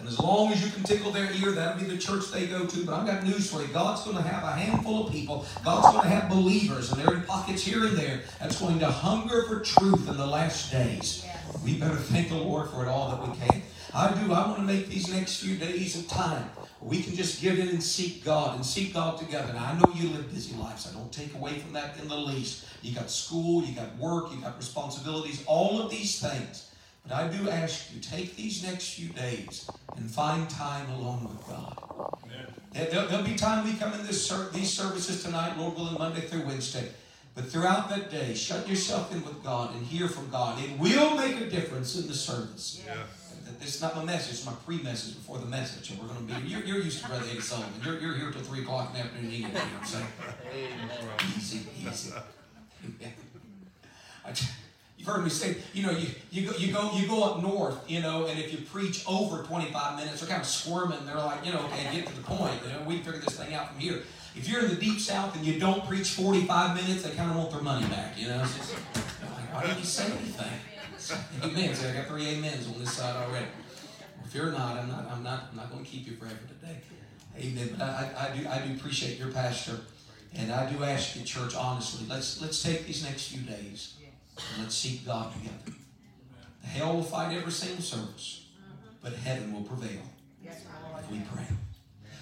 And as long as you can tickle their ear, that'll be the church they go to. But I've got news for you. God's going to have a handful of people. God's going to have believers, and they're in pockets here and there, that's going to hunger for truth in the last days. We better thank the Lord for it all that we can. I do. I want to make these next few days a time we can just get in and seek God and seek God together. Now, I know you live busy lives. I don't take away from that in the least. You got school, you got work, you got responsibilities, all of these things. But I do ask you, take these next few days and find time alone with God. There'll, there'll, be time we come in this these services tonight, Lord willing, Monday through Wednesday. But throughout that day, shut yourself in with God and hear from God. It will make a difference in the service. Yeah. This is not my message, it's my pre-message before the message. And we're going to be, you're, you're used to Brother Eddie Sullivan. You're, you're here till 3 o'clock in the afternoon eating, you know what I'm saying? Easy, easy. You've heard me say, you know, you, you, go, you, go, you go up north, you know, and if you preach over 25 minutes, they're kind of squirming. They're like, you know, okay, get to the point. You know, we can figure this thing out from here. If you're in the deep south and you don't preach 45 minutes, they kind of want their money back, you know? It's just, like, why didn't he say anything? Amen. So I got three amens on this side already. Well, if you're not, I'm not, I'm not, I'm not going to keep you forever today. Amen. But I, I, do, I do appreciate your pastor, and I do ask you, church, honestly, let's let's take these next few days and let's seek God together. Hell will fight every single service, but heaven will prevail if we pray.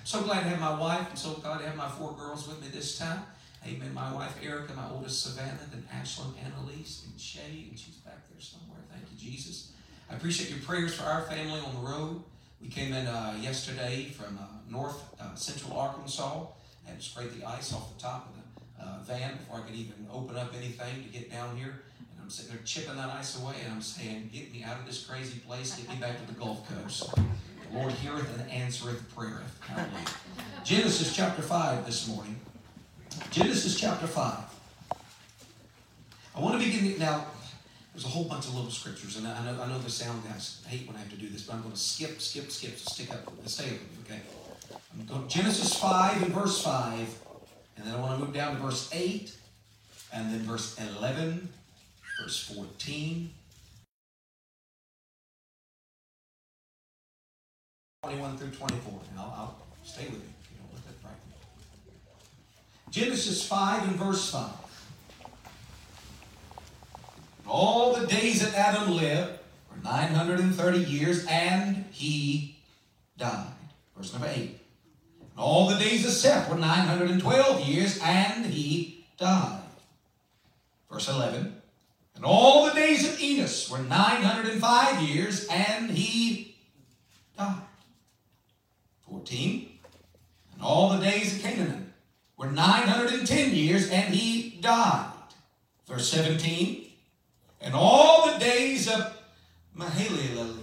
So glad to have my wife, and so glad to have my four girls with me this time. Amen. My wife Erica, my oldest Savannah, then Ashlyn, Annalise, and Shay, and she's back there somewhere. Thank you, Jesus. I appreciate your prayers for our family on the road. We came in uh, yesterday from uh, north uh, central Arkansas. and had to scrape the ice off the top of the uh, van before I could even open up anything to get down here. I'm sitting there chipping that ice away, and I'm saying, "Get me out of this crazy place. Get me back to the Gulf Coast." The Lord heareth and answereth prayer. Hallelujah. Genesis chapter five this morning. Genesis chapter 5. I want to begin now. There's a whole bunch of little scriptures, and I know I know the sound guys hate when I have to do this, but I'm going to skip, skip, skip, so stick up, stay with me, okay? I'm going to Genesis 5 and verse 5, and then I want to move down to verse 8, and then verse 11, verse 14, 21 through 24. And I'll, stay with you. Genesis 5 and verse 5. All the days that Adam lived were 930 years, and he died. Verse number 8. And all the days of Seth were 912 years, and he died. Verse 11. And all the days of Enos were 905 years, and he died. 14. And all the days of Cainan were 910 years, and he died. Verse 17. And all the days of Mahalalel.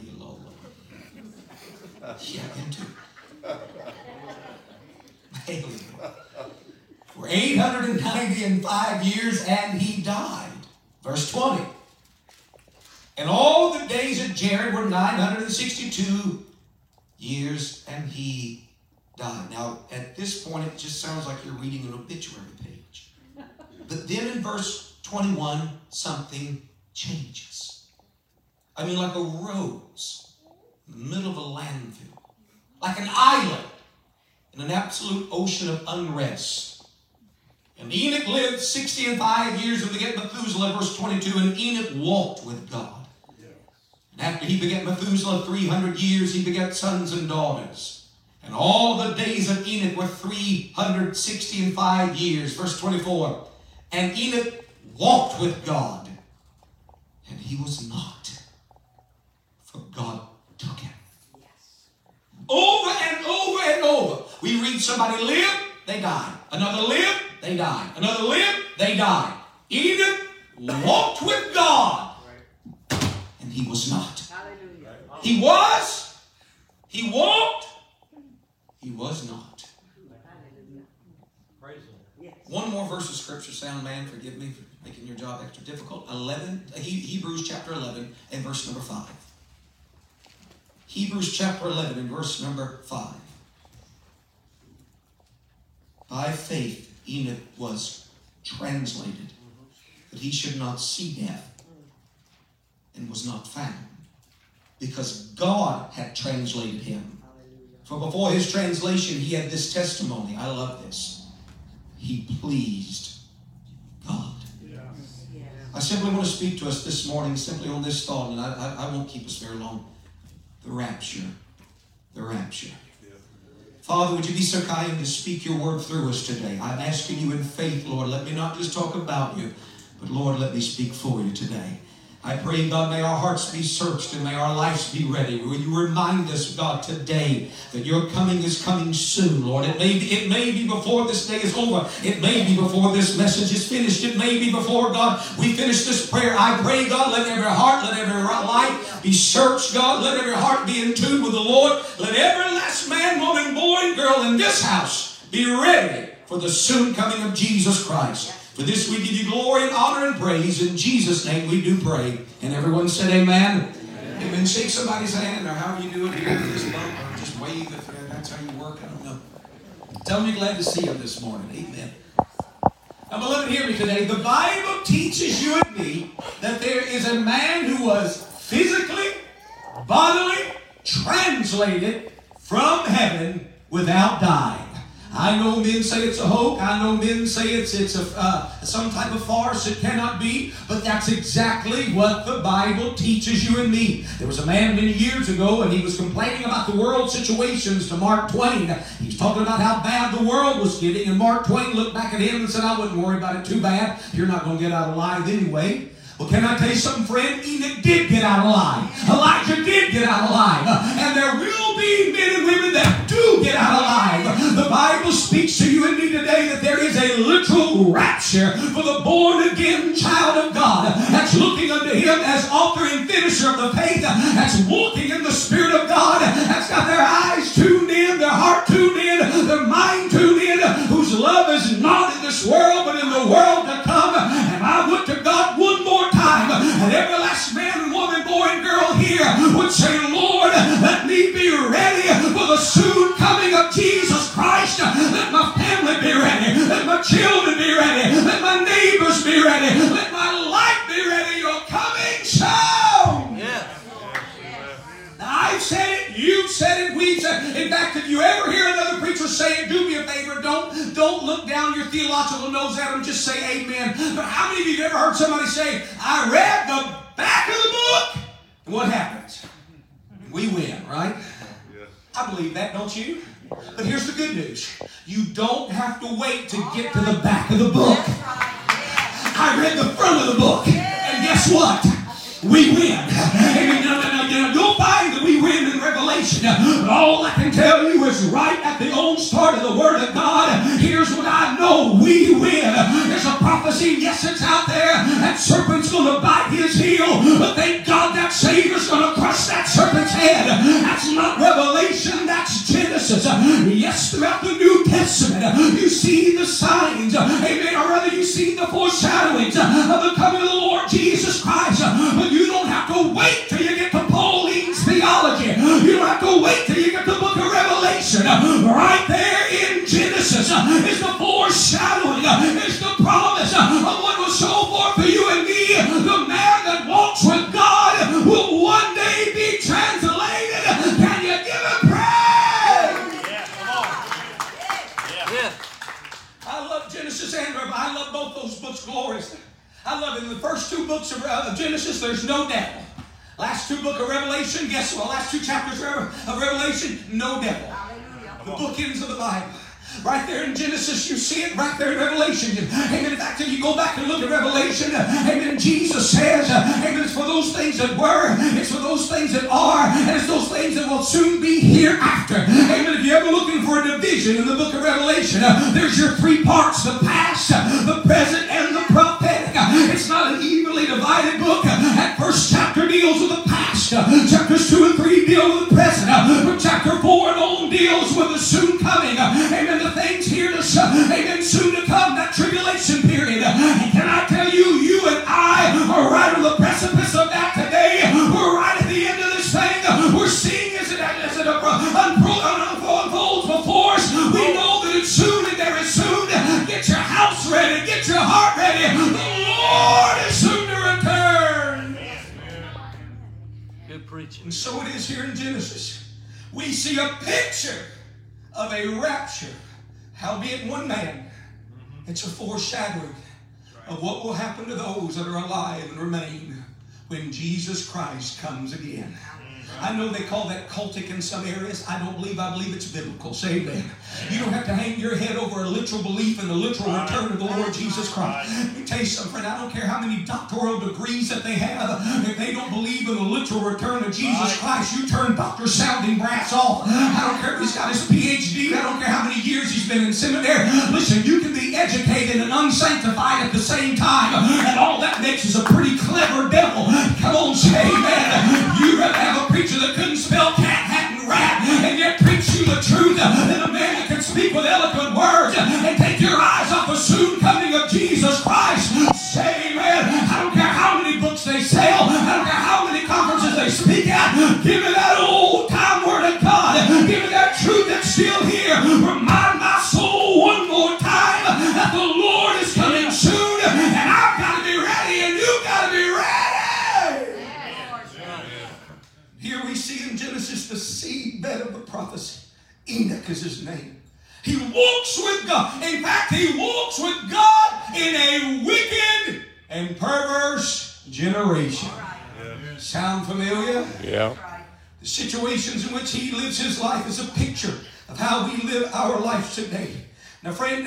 Yeah, him too. For 890 years, and he died. Verse 20. And all the days of Jared were 962 years, and he died. Now, at this point, it just sounds like you're reading an obituary page. But then in verse 21, something changes. I mean, like a rose in the middle of a landfill, like an island in an absolute ocean of unrest. And Enoch lived 60 and 5 years and begat Methuselah, verse 22, and Enoch walked with God. And after he begat Methuselah 300 years, he begat sons and daughters. And all the days of Enoch were 365 years. Verse 24. And Enoch walked with God, and he was not, for God took him. Yes. Over and over and over. We read somebody live, they died. Another lived, they died. Another lived, they died. Enoch walked with God, and he was not. He was, he walked, he was not. One more verse of scripture, sound man, forgive me for making your job extra difficult. 11, Hebrews chapter 11 and verse number 5. Hebrews chapter 11 and verse number 5. By faith, Enoch was translated that he should not see death and was not found because God had translated him. For before his translation, he had this testimony. I love this. He pleased God. I simply want to speak to us this morning simply on this thought, and I, I, I won't keep us very long. The rapture. The rapture. Father, would you be so kind to speak your word through us today? I'm asking you in faith, Lord. Let me not just talk about you, but Lord, let me speak for you today. I pray, God, may our hearts be searched and may our lives be ready. Will you remind us, God, today that your coming is coming soon, Lord? It may be, it may be before this day is over. It may be before this message is finished. It may be before, God, we finish this prayer. I pray, God, let every heart, let every life be searched, God. Let every heart be in tune with the Lord. Let every last man, woman, boy, and girl in this house be ready for the soon coming of Jesus Christ. For this we give you glory and honor and praise. In Jesus' name we do pray. And everyone said amen. Amen. amen. Shake somebody's hand or how however you do it here this bump or just wave if that's how you work. I don't know. Tell them you're glad to see them this morning. Amen. Now, beloved, hear me today. The Bible teaches you and me that there is a man who was physically, bodily, translated from heaven without dying. I know men say it's a hoax. I know men say it's it's a uh, some type of farce. It cannot be. But that's exactly what the Bible teaches you and me. There was a man many years ago, and he was complaining about the world situations to Mark Twain. He's talking about how bad the world was getting, and Mark Twain looked back at him and said, "I wouldn't worry about it too bad. You're not going to get out alive anyway." Well, can I tell you something, friend? Enoch did get out alive. Elijah did get out alive. And there will be men and women that do get out alive. The Bible speaks to you and me today that there is a literal rapture for the born again child of God that's looking unto Him as author and finisher of the faith, that's walking in the Spirit of God, that's got their eyes tuned in, their heart tuned in, their mind tuned in, whose love is not in this world but in the world to come. And I would to God and every last man and woman, boy and girl here would say, Lord, let me be ready for the soon coming of Jesus Christ. Let my family be ready. Let my children be ready. Let my neighbors be ready. Let my life be ready. You're coming soon. Yeah. I've said it, you've said it, we've said it. In fact, if you ever hear another preacher say it, do me a favor, don't, don't look down your theological nose at them, just say amen. But how many of you have ever heard somebody say, I read the back of the book? And what happens? We win, right? I believe that, don't you? But here's the good news. You don't have to wait to get to the back of the book. I read the front of the book. And guess what? We win. You'll find that we win in Revelation. All I can tell you is right at the old start of the Word of God, here's what I know. We win. There's a prophecy, yes, it's out there. That serpent's going to bite his heel. But thank God that Savior's going to crush that serpent's head. That's not Revelation, that's Genesis. Yes, throughout the New Testament, you see the signs. Amen. Or rather, you see the foreshadowings of the coming of the Lord Jesus Christ. But you don't have to wait till you get to theology. You don't have to wait till you get the book of Revelation. Right there in Genesis is the foreshadowing, is the promise of what will show forth for you and me. The man that walks with God will one day be translated. Can you give him praise? Yeah, come on. Yeah. I love Genesis and Revelation. I love both those books gloriously. I love it. In the first two books of Genesis, there's no devil. Last two book of Revelation, guess what? Last two chapters of Revelation, no devil. The bookends of the Bible. Right there in Genesis, you see it. Right there in Revelation. Amen. In fact, if you go back and look at Revelation, amen, Jesus says, amen, it's for those things that were, it's for those things that are, and it's those things that will soon be hereafter. Amen. If you're ever looking for a division in the book of Revelation, there's your three parts, the past, the present, and the prophetic. It's not an divided book. Uh, that first chapter deals with the past. Uh, chapters 2 and 3 deal with the present. Uh, but chapter 4 and on deals with the soon coming. Amen the things here to, amen, soon to come, that tribulation period. And can I tell you, you and I are right on the precipice of that today. We're right at the end of this thing. We're seeing as it, as it unfolds before us. We know that it's soon and there is soon. Get your house ready. Get your heart ready. The Lord is soon to return. Good preach. And so it is here in Genesis. We see a picture of a rapture, howbeit one man. Mm-hmm. It's a foreshadowing of what will happen to those that are alive and remain when Jesus Christ comes again. I know they call that cultic in some areas. I don't believe. I believe it's biblical. Say amen. You don't have to hang your head over a literal belief in the literal return of the Lord Jesus Christ. Let me tell you something, friend. I don't care how many doctoral degrees that they have. If they don't believe in the literal return of Jesus Christ, you turn Dr. Sounding Brass off. I don't care if he's got his PhD. I don't care how many years he's been in seminary. Listen, you can be educated and unsanctified at the same time. And all that makes is a pretty clever devil. Come on, say amen. You have a preacher that couldn't spell cat, hat, and rat, and yet preach you the truth than a man that can speak with eloquent words and take your eyes off the soon coming of Jesus Christ. Say amen. I don't care how many books they sell. I don't care how many conferences they speak at. Give me that old time word of God. Give me that truth that's still here. Enoch is his name. He walks with God. In fact, he walks with God in a wicked and perverse generation. Sound familiar? Yeah. The situations in which he lives his life is a picture of how we live our lives today. Now, friend,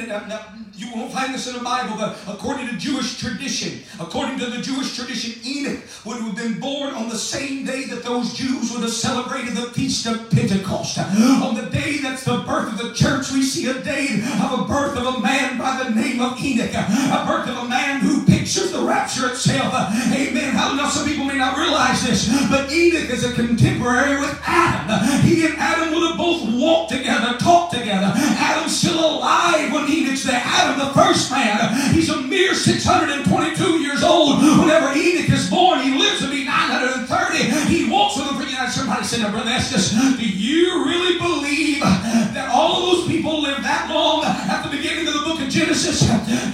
you won't find this in the Bible, but according to Jewish tradition, according to the Jewish tradition, Enoch would have been born on the same day that those Jews would have celebrated the Feast of Pentecost. On the day that's the birth of the church, we see a day of a birth of a man by the name of Enoch, a birth of a man who pictures the rapture itself. Amen. Now, some people may not realize this, but Enoch is a contemporary with Adam. He and Adam would have both walked together, talked together. Adam's still alive when Enoch's there. Adam, the first man, he's a mere 622 years old. Whenever Enoch is born, he lives to be 930. He walks with for you. Somebody said, now, brother Estes, do you really believe that all of those people lived that long at the beginning of the book of Genesis?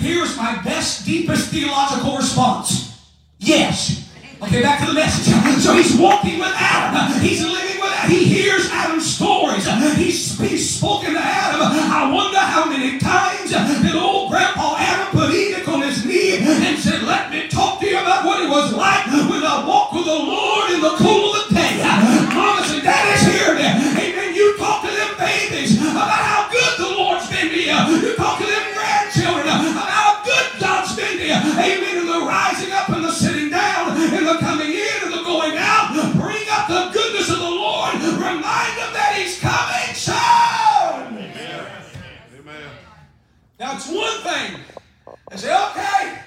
Here's my best, deepest theological response. Yes. Okay, back to the message. So he's walking with Adam. He's living with Adam. He hears Adam's stories. He's, he's spoken to Adam. I wonder how many times that old Grandpa Adam put Enoch on his knee and said, Let me talk to you about what it was like I it's one thing to say, okay,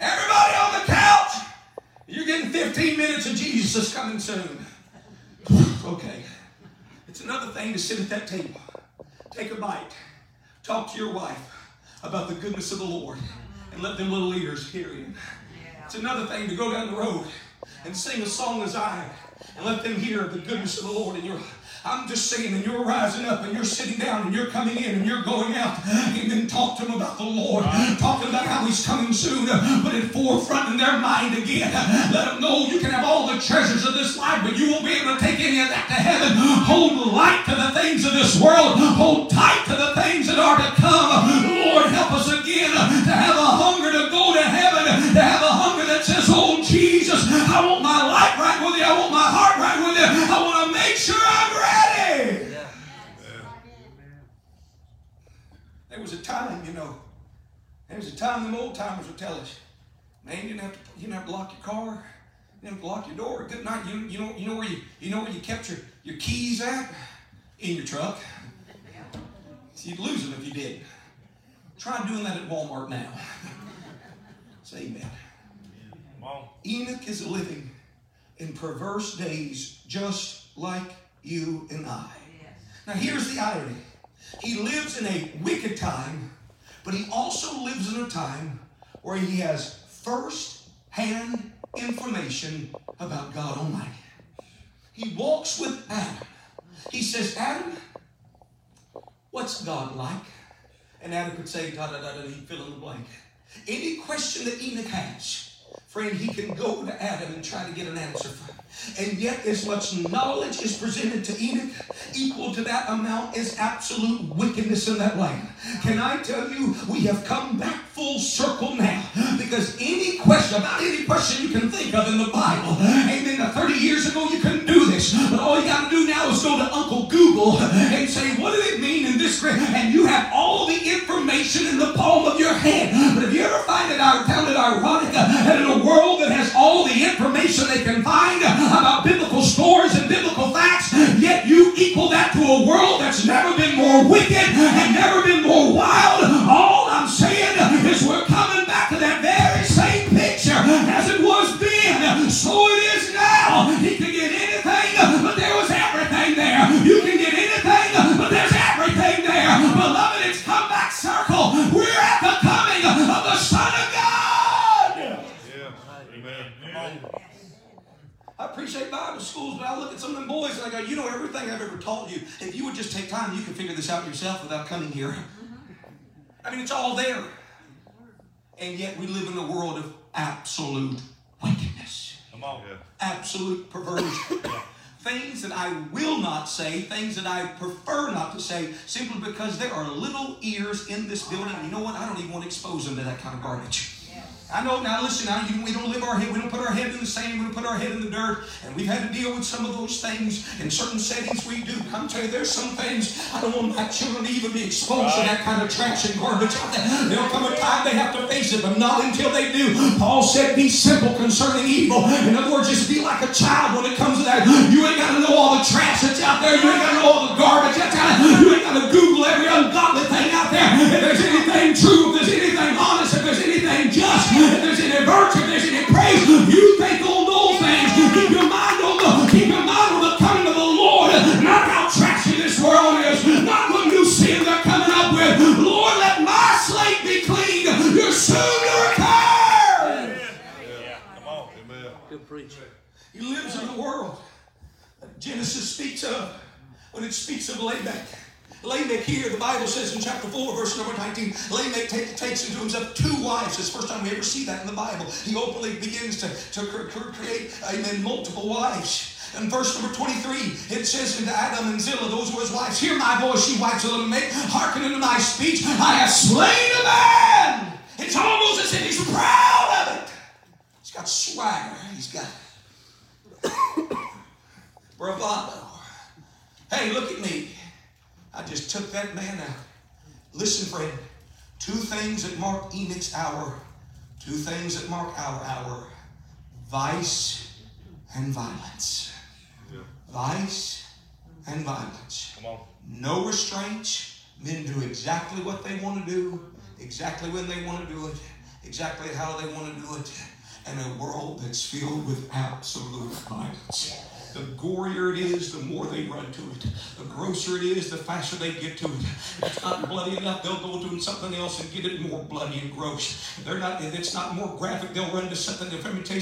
everybody on the couch, you're getting 15 minutes of Jesus coming soon. okay. It's another thing to sit at that table, take a bite, talk to your wife about the goodness of the Lord, and let them little ears hear you. It's another thing to go down the road and sing a song of Zion and let them hear the goodness of the Lord in your I'm just saying, and you're rising up and you're sitting down and you're coming in and you're going out and then talk to them about the Lord, talking about how He's coming soon, put it forefront in their mind again. Let them know you can have all the treasures of this life, but you won't be able to take any of that to heaven. Hold light to the things of this world, hold tight to the things that are to come. Lord, help us again to have a hunger to go to heaven, to have a hunger that says, Oh, Jesus, I want my life right with you, I want my heart right with you, I want to make sure I'm ready. There was you know, there's a time the old timers would tell us, man, you didn't have to, you didn't have to lock your car, you didn't have to lock your door. Good night. You, you know, you know where you, you know where you kept your, your keys at? In your truck. You'd lose them if you did. Try doing that at Walmart now. Say amen. Come on. Enoch is living in perverse days just like you and I. Now, here's the irony he lives in a wicked time, but he also lives in a time where he has first hand information about God Almighty. He walks with Adam. He says, Adam, what's God like? And Adam could say, da da da da, he'd fill in the blank. Any question that Enoch has, friend, he can go to Adam and try to get an answer from. And yet, as much knowledge is presented to Enoch, equal to that amount is absolute wickedness in that land. Can I tell you, we have come back full circle now because any question, about any question you can think of in the Bible, amen, 30 years ago you couldn't do this, And say, what did it mean in this? And you have all the information in the palm of your hand. But if you ever find it, I found it ironic uh, that in a world that has all the information they can find, about biblical stories and biblical facts, yet you equal that to a world that's never been more wicked and never been more wild. Appreciate Bible schools, but I look at some of them boys and I go, you know everything I've ever taught you. If you would just take time, you can figure this out yourself without coming here. I mean, it's all there. And yet we live in a world of absolute wickedness, Come on. Yeah. absolute perversion. Things that I will not say, things that I prefer not to say, simply because there are little ears in this building. You know what? I don't even want to expose them to that kind of garbage. I know now, listen, now you, we don't live our head, we don't put our head in the sand, we don't put our head in the dirt, and we've had to deal with some of those things in certain settings we do. I'm telling you, there's some things I don't want my children to even be exposed to that kind of trash and garbage. There'll come a time they have to face it, but not until they do. Paul said, be simple concerning evil. In other words, just be like a child when it comes to that. You ain't got to know all the trash that's out there, you ain't got to know all the garbage that's out there, you ain't got to Google every ungodly thing out there. If there's anything true, if there's anything honest, there's anything just, if there's any virtue, if there's any praise, you think on those things. Keep your mind on the keep your mind on the coming of the Lord, not how trashy this world is, not what new sin they're coming up with. Lord, let my slate be clean. You're soon to return. Yeah. Come on. Amen. Good preaching. He lives in the world Genesis speaks of when it speaks of Lamech. Lamech here, the Bible says in chapter 4, verse number 19, Lamech take, takes into himself two wives. It's the first time we ever see that in the Bible. He openly begins to, to cr- cr- create, amen, multiple wives. In verse number 23, it says unto Adah and Zillah, those were his wives, Hear my voice, ye wives of Lamech, hearken unto my speech. I have slain a man. It's almost as if he's proud of it. He's got swagger. He's got bravado. Hey, look at me. I just took that man out. Listen, friend. Two things that mark Enoch's hour. Two things that mark our hour. Vice and violence. Yeah. Vice and violence. Come on. No restraints. Men do exactly what they want to do, exactly when they want to do it, exactly how they want to do it. And a world that's filled with absolute violence. The gorier it is, the more they run to it. The grosser it is, the faster they get to it. If it's not bloody enough, they'll go to something else and get it more bloody and gross. If they're not, if it's not more graphic, they'll run to something. If let me tell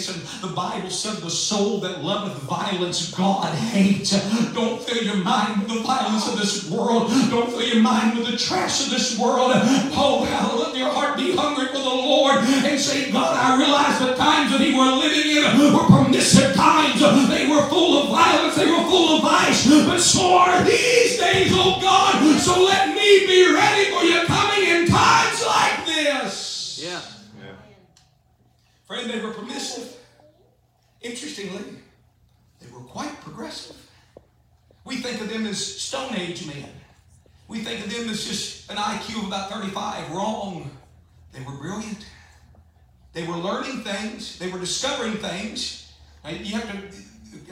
the Bible said the soul that loveth violence, God hates. Don't fill your mind with the violence of this world. Don't fill your mind with the trash of this world. Oh, how let your heart be hungry for the Lord and say, God, I realize the times that He were living in were permissive times. They were full of violence. They were full of vice. But so are these days, oh God. So let me be ready for your coming in times like this. Yeah. Yeah. Friend, they were permissive. Interestingly, they were quite progressive. We think of them as Stone Age men. We think of them as just an IQ of about 35. Wrong. They were brilliant. They were learning things. They were discovering things. Now, you have to,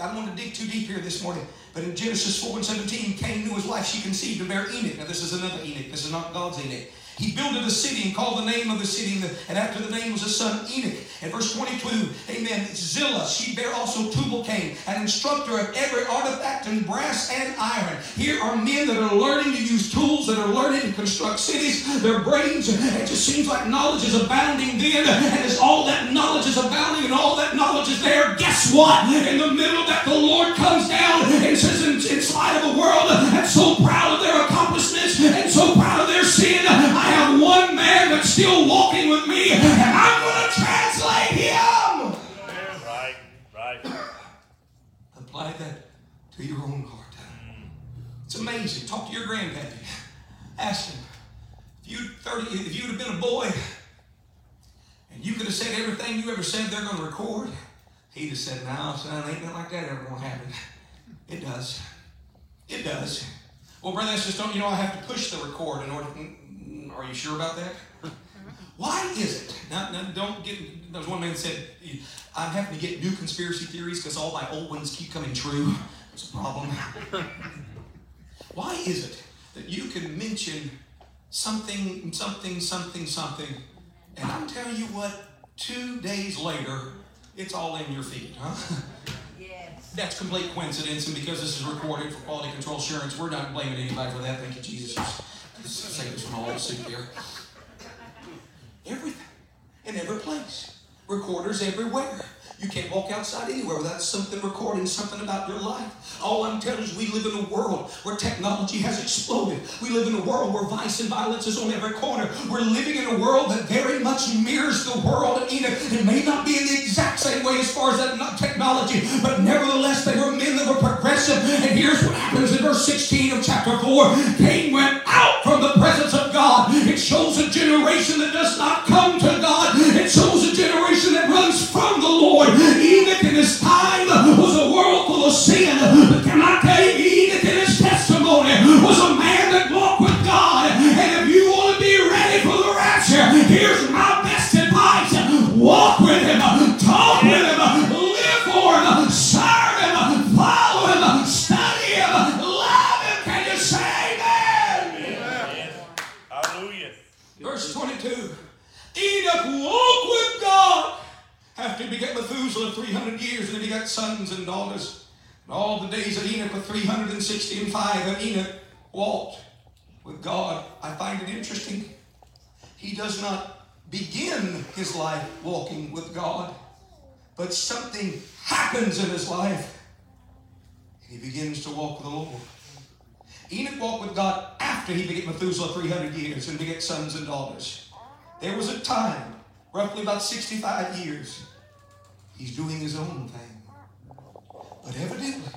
I don't want to dig too deep here this morning, but in Genesis 4 and 17, Cain knew his wife, she conceived and bare Enoch. Now, this is another Enoch. This is not God's Enoch. He builded a city and called the name of the city, and, after the name was his son Enoch. And verse 22, amen, Zillah, she bare also Tubal Cain, an instructor of every artifact in brass and iron. Here are men that are learning to use tools, that are learning to construct cities. Their brains, it just seems like knowledge is abounding then, and as all that knowledge is abounding and all that knowledge is there, guess what? In the middle that the Lord comes down and says, in, in spite of a world that's so proud of their accomplishments still walking with me, and I'm going to translate him. Right. Right. Apply that to your own heart. It's amazing. Talk to your grandpappy. Ask him if you'd, 30, if you'd have been a boy and you could have said everything you ever said they're going to record, he'd have said, "No, son, ain't nothing like that ever going to happen." It does. It does. Well, brother, that's just don't you know I have to push the record in order. To, are you sure about that? Why is it? Now, now don't get. There's one man said, "I'm having to get new conspiracy theories because all my old ones keep coming true." It's a problem. Why is it that you can mention something, something, something, something, and I'm telling you what, two days later, it's all in your feed, huh? Yes. That's complete coincidence, and because this is recorded for quality control assurance, we're not blaming anybody for that. Thank you, Jesus. Us from all soup here. Everything, in every place, recorders everywhere. You can't walk outside anywhere without something recording something about your life. All I'm telling you is we live in a world where technology has exploded. We live in a world where vice and violence is on every corner. We're living in a world that very much mirrors the world of Enoch. It may not be in the exact same way as far as that not technology, but nevertheless they were men that were progressive. And here's what happens in verse 16 of chapter 4. Cain went out from the presence of God. It shows a generation that does not come to God. It shows a generation that runs from the Lord. Enoch in his time was a world full of sin. But can I tell you, Enoch in his testimony was a man his life walking with God, but something happens in his life, and he begins to walk with the Lord. Enoch walked with God after he begat Methuselah 300 years and begat sons and daughters. There was a time, roughly about 65 years, he's doing his own thing. But evidently,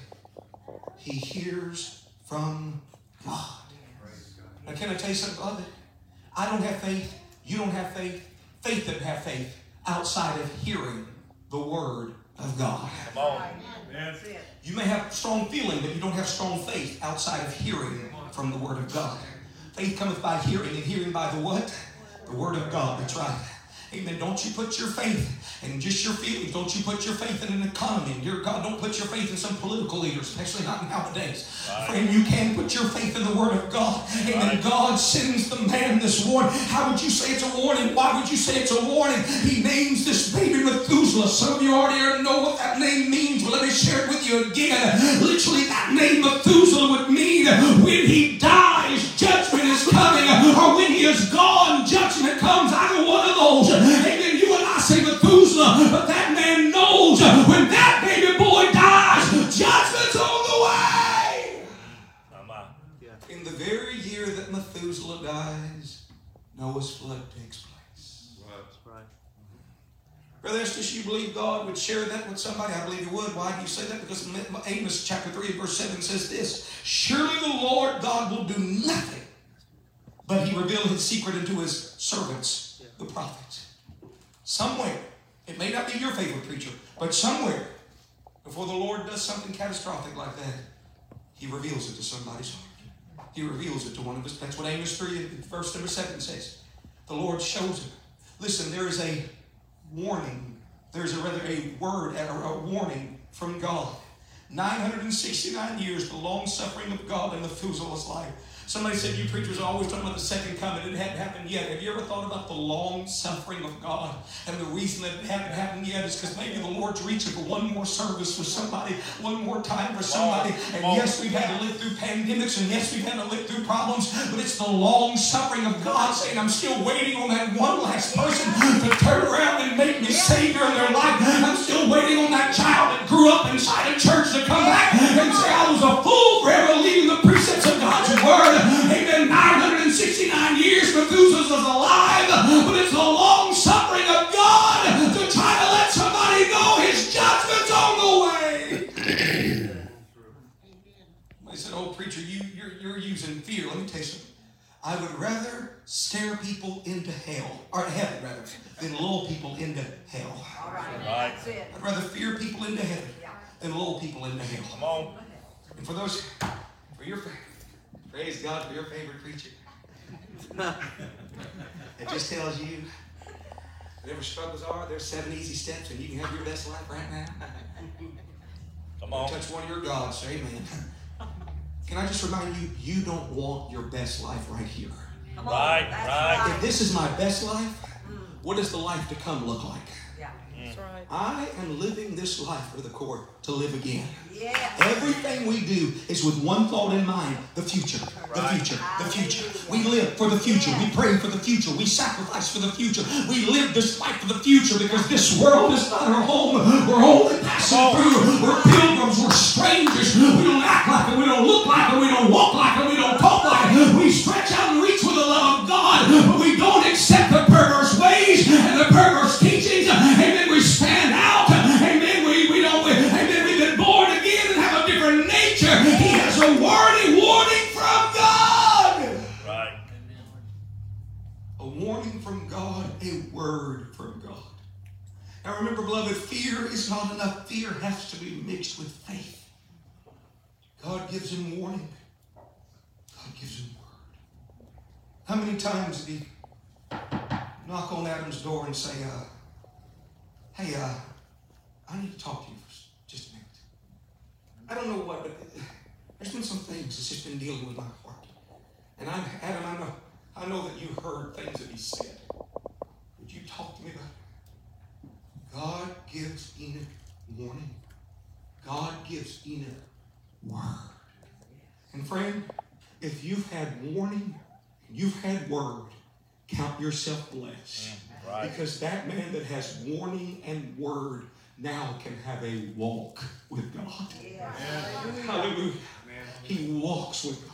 he hears from God. Now, can I tell you something, beloved? I don't have faith. You don't have faith. Faith doesn't have faith outside of hearing the word of God. Come on. That's it. You may have strong feeling, but you don't have strong faith outside of hearing from the Word of God. Faith cometh by hearing, and hearing by the what? The Word of God. That's right. Amen. Don't you put your faith in just your feelings. Don't you put your faith in an economy. Dear God, don't put your faith in some political leader, especially not nowadays. Friend, you can put your faith in the Word of God. Amen. God sends the man this warning. How would you say it's a warning? Why would you say it's a warning? He names this baby Methuselah. Some of you already know what that name means, but let me share it with you again. Literally, that name Methuselah would mean when he dies, judgment is coming, or when he is gone, judgment comes. Either one those. Amen. You and I say Methuselah, but that man knows when that baby boy dies, judgment's on the way. In the very year that Methuselah dies, Noah's flood takes place. Brother Estes, you believe God would share that with somebody? I believe He would. Why do you say that? Because Amos chapter 3 verse 7 says this Surely the Lord God will do nothing, but He reveal His secret unto His servants, the prophets. Somewhere, it may not be your favorite preacher, but somewhere, before the Lord does something catastrophic like that, He reveals it to somebody's heart. He reveals it to one of us. That's what Amos 3, verse number 7 says. The Lord shows him. Listen, there is a warning. There's a rather a word, a, a warning from God. 969 years, the long suffering of God in the Methuselah's life. Somebody said, You preachers are always talking about the second coming. It hadn't happened yet. Have you ever thought about the long suffering of God? And the reason that it hadn't happened yet is because maybe the Lord's reaching for one more service for somebody, one more time for somebody. And yes, we've had to live through pandemics, and yes, we've had to live through problems, but it's the long suffering of God saying, I'm still waiting on that one last person to turn around and make me Savior in their life. I'm still waiting on that child that grew up inside a church to come back and say, I was a fool for ever leaving the precepts of God's Word. Amen. 969 years Methuselah's alive, but it's the long suffering of God to try to let somebody know His judgment's on the way. amen i said oh preacher you're using fear. Let me tell you something. I would rather scare people into hell, or heaven rather, than lull people into hell. All right. Right. That's it. I'd rather fear people into heaven than lull people into hell. Come on. And for those, for your, praise God for your favorite preacher. it just tells you whatever struggles are, there's seven easy steps, and you can have your best life right now. Come on. Touch one of your gods, say amen. Can I just remind you, you don't want your best life right here. Right, right. If this is my best life, what does the life to come look like? Yeah. That's right. I am living this life for the core to live again. Yeah. Everything we do is with one thought in mind the future, the future, the future. We live for the future. We pray for the future. We sacrifice for the future. We live this life for the future because this world is not our home. We're only passing oh. through. We're pilgrims. We're strangers. We don't act like it. We don't look like it. We don't walk like it. We don't talk like it. We stretch out and reach for the love of God, word from God. Now remember, beloved, fear is not enough. Fear has to be mixed with faith. God gives him warning. God gives him word. How many times did he knock on Adam's door and say, uh, hey, uh, I need to talk to you for just a minute. I don't know what, but there's been some things that's just been dealing with my heart. And I'm, Adam, I know, I know that you heard things that he said. Would you talk to me about it? God gives Enoch warning. God gives Enoch word. And friend, if you've had warning, you've had word, count yourself blessed. Mm, right. Because that man that has warning and word now can have a walk with God. Hallelujah. He walks with God.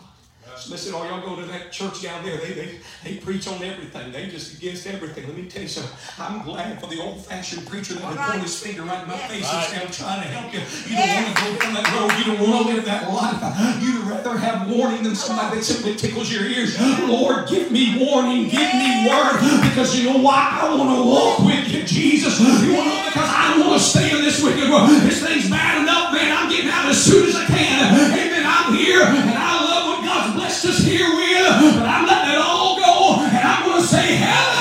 Listen, all y'all go to that church down there. They, they, they preach on everything. They just against everything. Let me tell you something. I'm glad for the old-fashioned preacher that would point his finger right in my face and say, I'm trying to help you. You don't want to go down that road. You don't want to live that life. You'd rather have warning than somebody that simply tickles your ears. Lord, give me warning. Give me word. Because you know why? I want to walk with you, Jesus. You want to because I don't want to stay in this wicked world. This thing's bad enough, man. I'm getting out as soon as I can. Amen. I'm here God's blessed us. Here with, but I'm letting it all go and I'm going to say, Heaven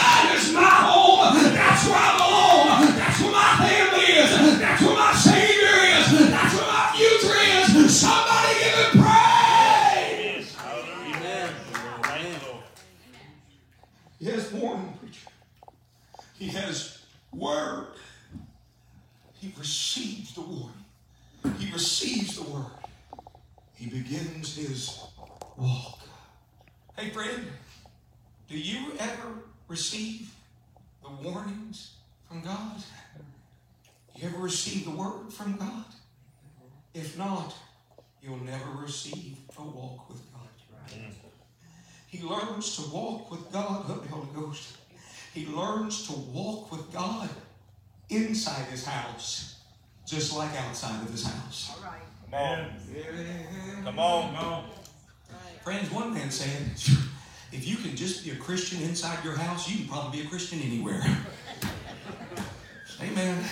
receive a walk with God. He learns to walk with God, help me, Holy Ghost. He learns to walk with God inside his house, just like outside of his house. All right. Come on. Come on. Come on. Friends, one man said, if you can just be a Christian inside your house, you can probably be a Christian anywhere. Amen.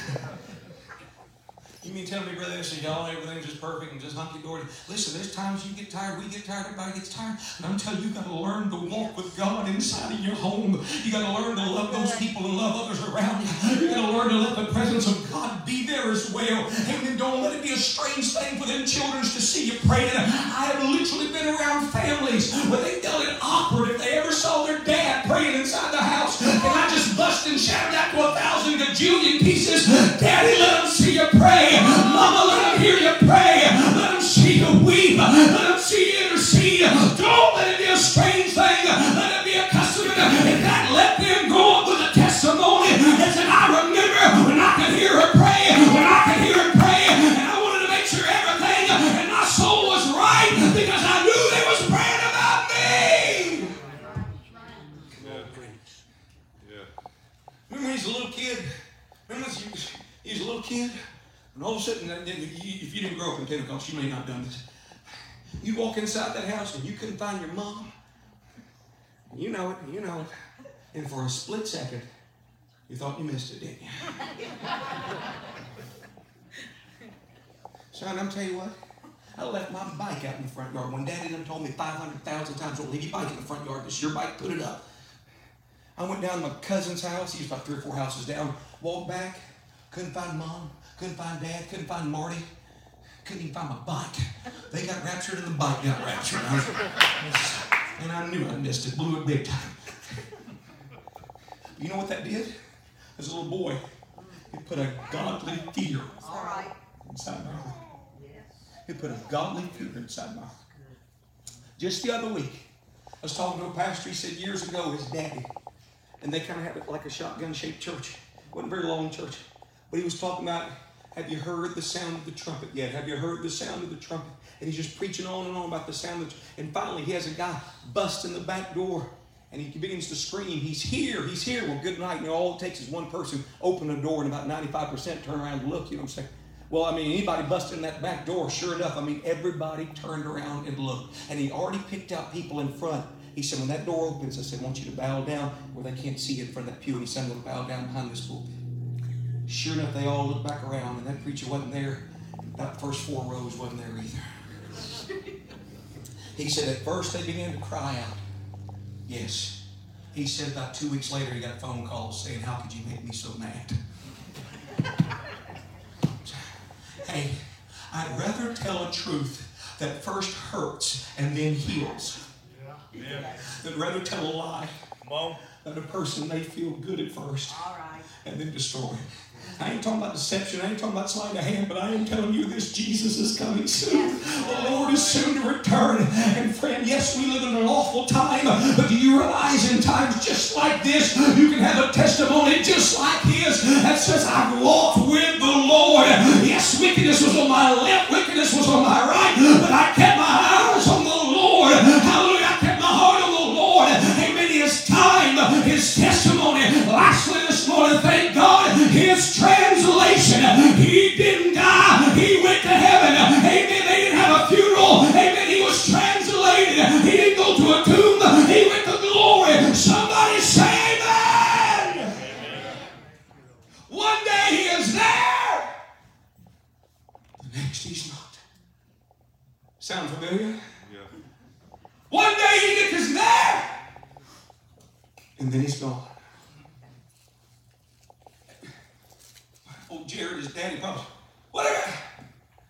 You mean tell me, brother, this y'all everything's just perfect and just hunky dory? Listen, there's times you get tired, we get tired, everybody gets tired. And I'm telling you, you got to learn to walk with God inside of your home. You got to learn to love those people and love others around you. You got to learn to let the presence of God be there as well. Amen. Don't let it be a strange thing for them children to see you praying. I have literally been around families where they felt it awkward if they ever saw their dad praying inside the house. And I just and that to a thousand gajillion pieces. Daddy, let them see you pray. Mama, let them hear you pray. Let them see you weep. Let them see you intercede. Don't let it be a strange thing. Let it be a custom. And that let them go up with a testimony that said, I remember when I could hear her pray, when I could kid? And all of a sudden, if you didn't grow up in Pentecost, you may not have done this. You walk inside that house and you couldn't find your mom. You know it, you know it. And for a split second, you thought you missed it, didn't you? Son, I'm tell you what. I left my bike out in the front yard. When Daddy done told me 500,000 times, don't leave your bike in the front yard. It's your bike, put it up. I went down to my cousin's house. He was about three or four houses down. Walked back, couldn't find mom, couldn't find dad, couldn't find Marty, couldn't even find my bike. They got raptured and the bike got raptured. And I knew I missed it, blew it big time. You know what that did? As a little boy, it put a godly fear inside my heart. It put a godly fear inside my heart. Just the other week, I was talking to a pastor. He said years ago, his daddy, and they kind of had it like a shotgun-shaped church. It wasn't a very long church, he was talking about, have you heard the sound of the trumpet yet? Have you heard the sound of the trumpet? And he's just preaching on and on about the sound of the trumpet. And finally, he has a guy bust in the back door, and he begins to scream, he's here, he's here. Well, good night. Know, all it takes is one person open the door, and about 95% turn around and look. You know what I'm saying? Well, I mean, anybody busted in that back door, sure enough, I mean, everybody turned around and looked. And he already picked out people in front. He said, when that door opens, I said, I want you to bow down where they can't see you in front of that pew. And he said, I'm going to bow down behind this pulpit. Sure enough, they all looked back around, and that preacher wasn't there. That first four rows wasn't there either. He said, at first they began to cry out. Yes. He said about two weeks later, he got a phone call saying, How could you make me so mad? Hey, I'd rather tell a truth that first hurts and then heals than rather tell a lie Come on. that a person may feel good at first All right. and then destroy. I ain't talking about deception. I ain't talking about sleight of hand, but I am telling you this Jesus is coming soon. The Lord is soon to return. And friend, yes, we live in an awful time, but do you realize in times just like this, you can have a testimony just like his that says, I've walked with the Lord. Yes, wickedness was on my left, wickedness was on my right, but I kept my He didn't die. He went to heaven. Amen. They didn't have a funeral. Amen. He was translated. He didn't go to a tomb. He went to glory. Somebody say amen. One day he is there. The next he's not. Sound familiar? Yeah. One day he is there. And then he's gone. Jared, his daddy, probably. Whatever.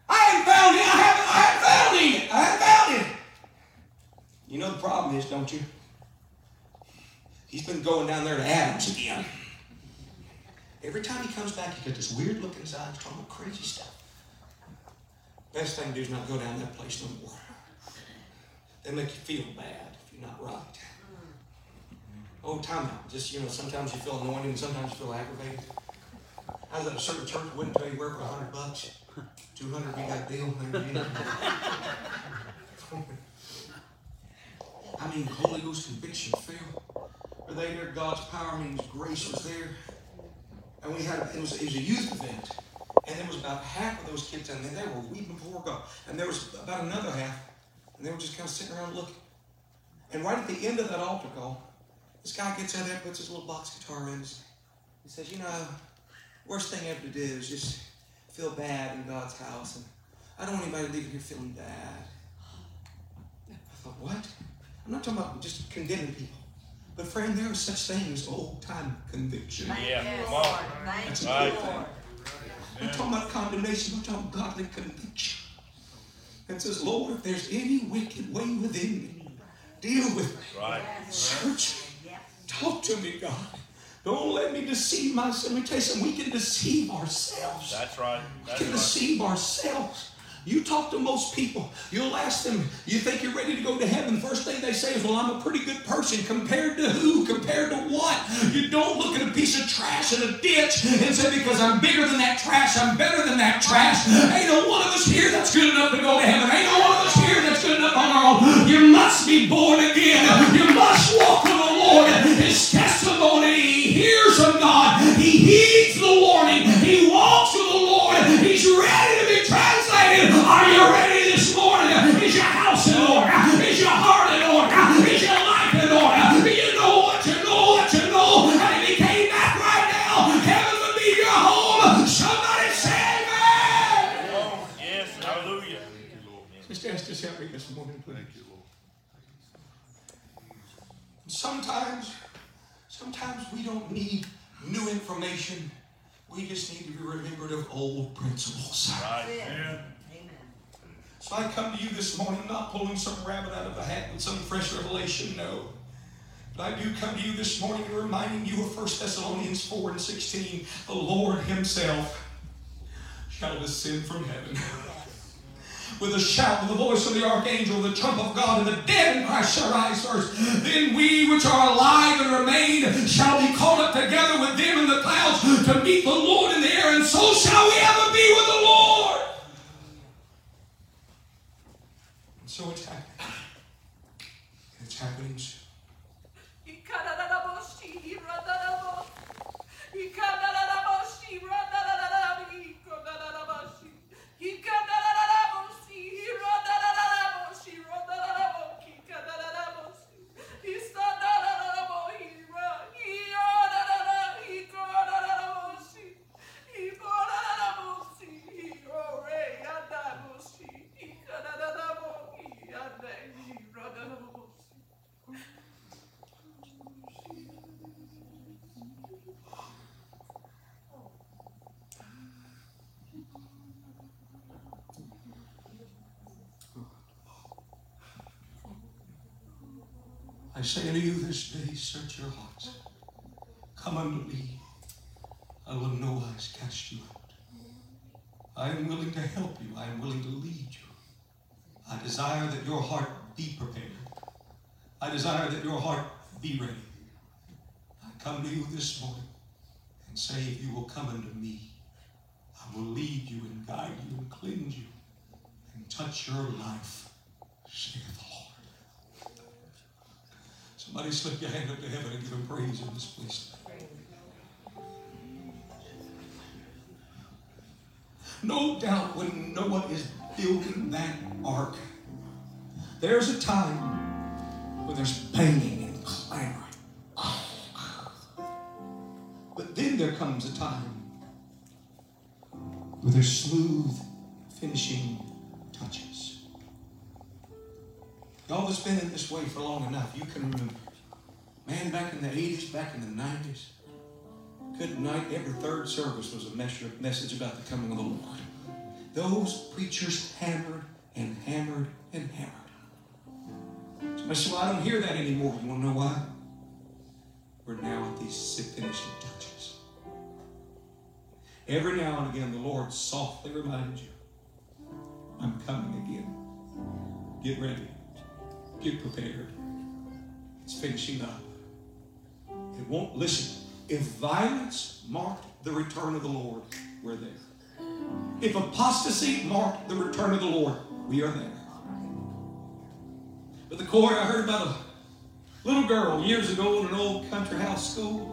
I haven't found him. I haven't, I haven't found him. I haven't found him. You know the problem is, don't you? He's been going down there to Adams again. Every time he comes back, he got this weird look in his eyes, talking about crazy stuff. Best thing to do is not go down that place no more. They make you feel bad if you're not right. Mm. Oh, time out. Just, you know, sometimes you feel anointed and sometimes you feel aggravated. I was at a certain church, wouldn't tell you where for a hundred bucks. Two hundred, we got a deal. There. I mean, Holy Ghost conviction fell. Were they there? God's power means grace was there. And we had, it was, it was a youth event. And there was about half of those kids, and they were weeping before God. And there was about another half, and they were just kind of sitting around looking. And right at the end of that altar call, this guy gets out there, puts his little box guitar in. He says, You know, worst thing ever to do is just feel bad in God's house. And I don't want anybody leaving here feeling bad. I thought, What? I'm not talking about just condemning people. But, friend, there are such things as old time conviction. Yeah, you, come Lord. on. Thank That's you, a good thing. Lord. I'm talking about condemnation. I'm talking godly conviction. And says, Lord, if there's any wicked way within me, deal with me. Right. Search me. Yes. Talk to me, God. Don't let me deceive myself. Let me tell you something. We can deceive ourselves. That's right. We can right. deceive ourselves. You talk to most people, you'll ask them, you think you're ready to go to heaven. First thing they say is, Well, I'm a pretty good person. Compared to who? Compared to what? You don't look at a piece of trash in a ditch and say, Because I'm bigger than that trash, I'm better than that trash. Ain't no one of us here that's good enough to go to heaven. Ain't no one of us here that's good enough on our own. You must be born again. You must walk with the Lord. His testimony, you ready this morning? Is your house in order? Is your heart in order? Is your life in order? Do you know what you know what you know? And if he came back right now, heaven would be your home. Somebody say amen. Yes, hallelujah. Sister Esther, help me this morning, please. Thank you, Lord. Sometimes, sometimes we don't need new information. We just need to be remembered of old principles. Right. Yeah. So I come to you this morning not pulling some rabbit out of the hat with some fresh revelation, no. But I do come to you this morning reminding you of 1 Thessalonians 4 and 16. The Lord Himself shall descend from heaven. With a shout, with the voice of the archangel, the trump of God, and the dead in Christ shall rise first. Then we which are alive and remain shall be caught up together with them in the clouds to meet the Lord in the air, and so shall we ever be with the Lord. And so it's happening. It's happening soon. I say unto you this day, search your hearts. Come unto me. I will no wise cast you out. I am willing to help you. I am willing to lead you. I desire that your heart be prepared. I desire that your heart be ready. I come to you this morning and say, if you will come unto me, I will lead you and guide you and cleanse you and touch your life. Somebody slip your hand up to heaven and give him praise in this place. No doubt when Noah is building that ark, there's a time when there's banging and clamoring. But then there comes a time where there's smooth finishing touches. Y'all that's been in this way for long enough, you can remember. Man, back in the 80s, back in the 90s, good night, every third service was a message about the coming of the Lord. Those preachers hammered and hammered and hammered. Somebody said, Well, I don't hear that anymore. You want to know why? We're now at these finishing touches. Every now and again, the Lord softly reminds you, I'm coming again. Get ready. Prepared. It's finishing up. It won't listen. If violence marked the return of the Lord, we're there. If apostasy marked the return of the Lord, we are there. But the court, I heard about a little girl years ago in an old country house school.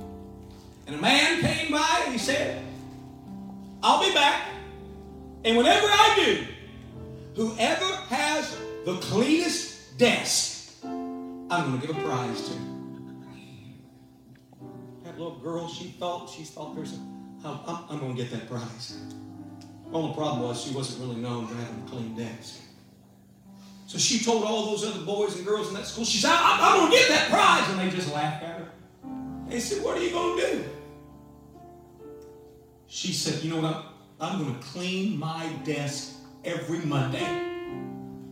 And a man came by and he said, I'll be back. And whenever I do, whoever has the cleanest desk, I'm going to give a prize to. That little girl, she thought, she thought there's a, I'm, I'm, going to get that prize. Only problem was she wasn't really known for having a clean desk. So she told all those other boys and girls in that school, she said, I'm, I'm going to get that prize. And they just laughed at her. They said, What are you going to do? She said, You know what? I'm, I'm going to clean my desk every Monday.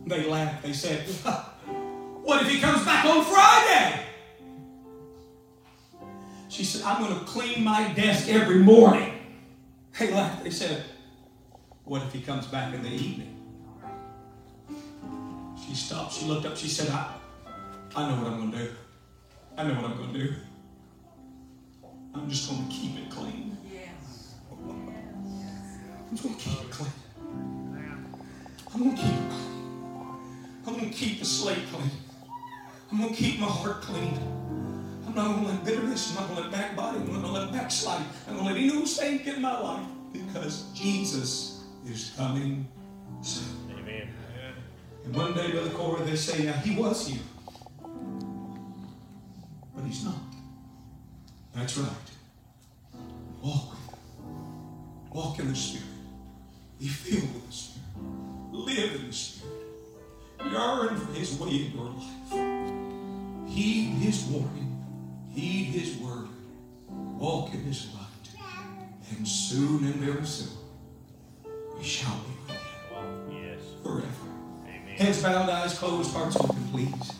They laughed. They said, What if he comes back on Friday? She said, I'm going to clean my desk every morning. They laughed. They said, What if he comes back in the evening? She stopped. She looked up. She said, I, I know what I'm going to do. I know what I'm going to do. I'm just going to keep it clean. I'm just going to keep it clean. I'm going to keep it clean. I'm going to keep the slate clean. I'm going to keep my heart clean. I'm not going to let bitterness, I'm not going to let backbiting, I'm not going to let backsliding, I'm going to let any old thing get in my life because Jesus is coming soon. Amen. And one day, Brother Corey, they say, now he was here, but he's not. That's right. Walk with him. Walk in the Spirit. Be filled with the Spirit. Live in the Spirit. Yearn for his way in your life. Heed his warning. heed his word, walk in his light, and soon and very soon we shall be with him Yes. forever. Amen. Heads bowed, eyes closed, hearts open, please.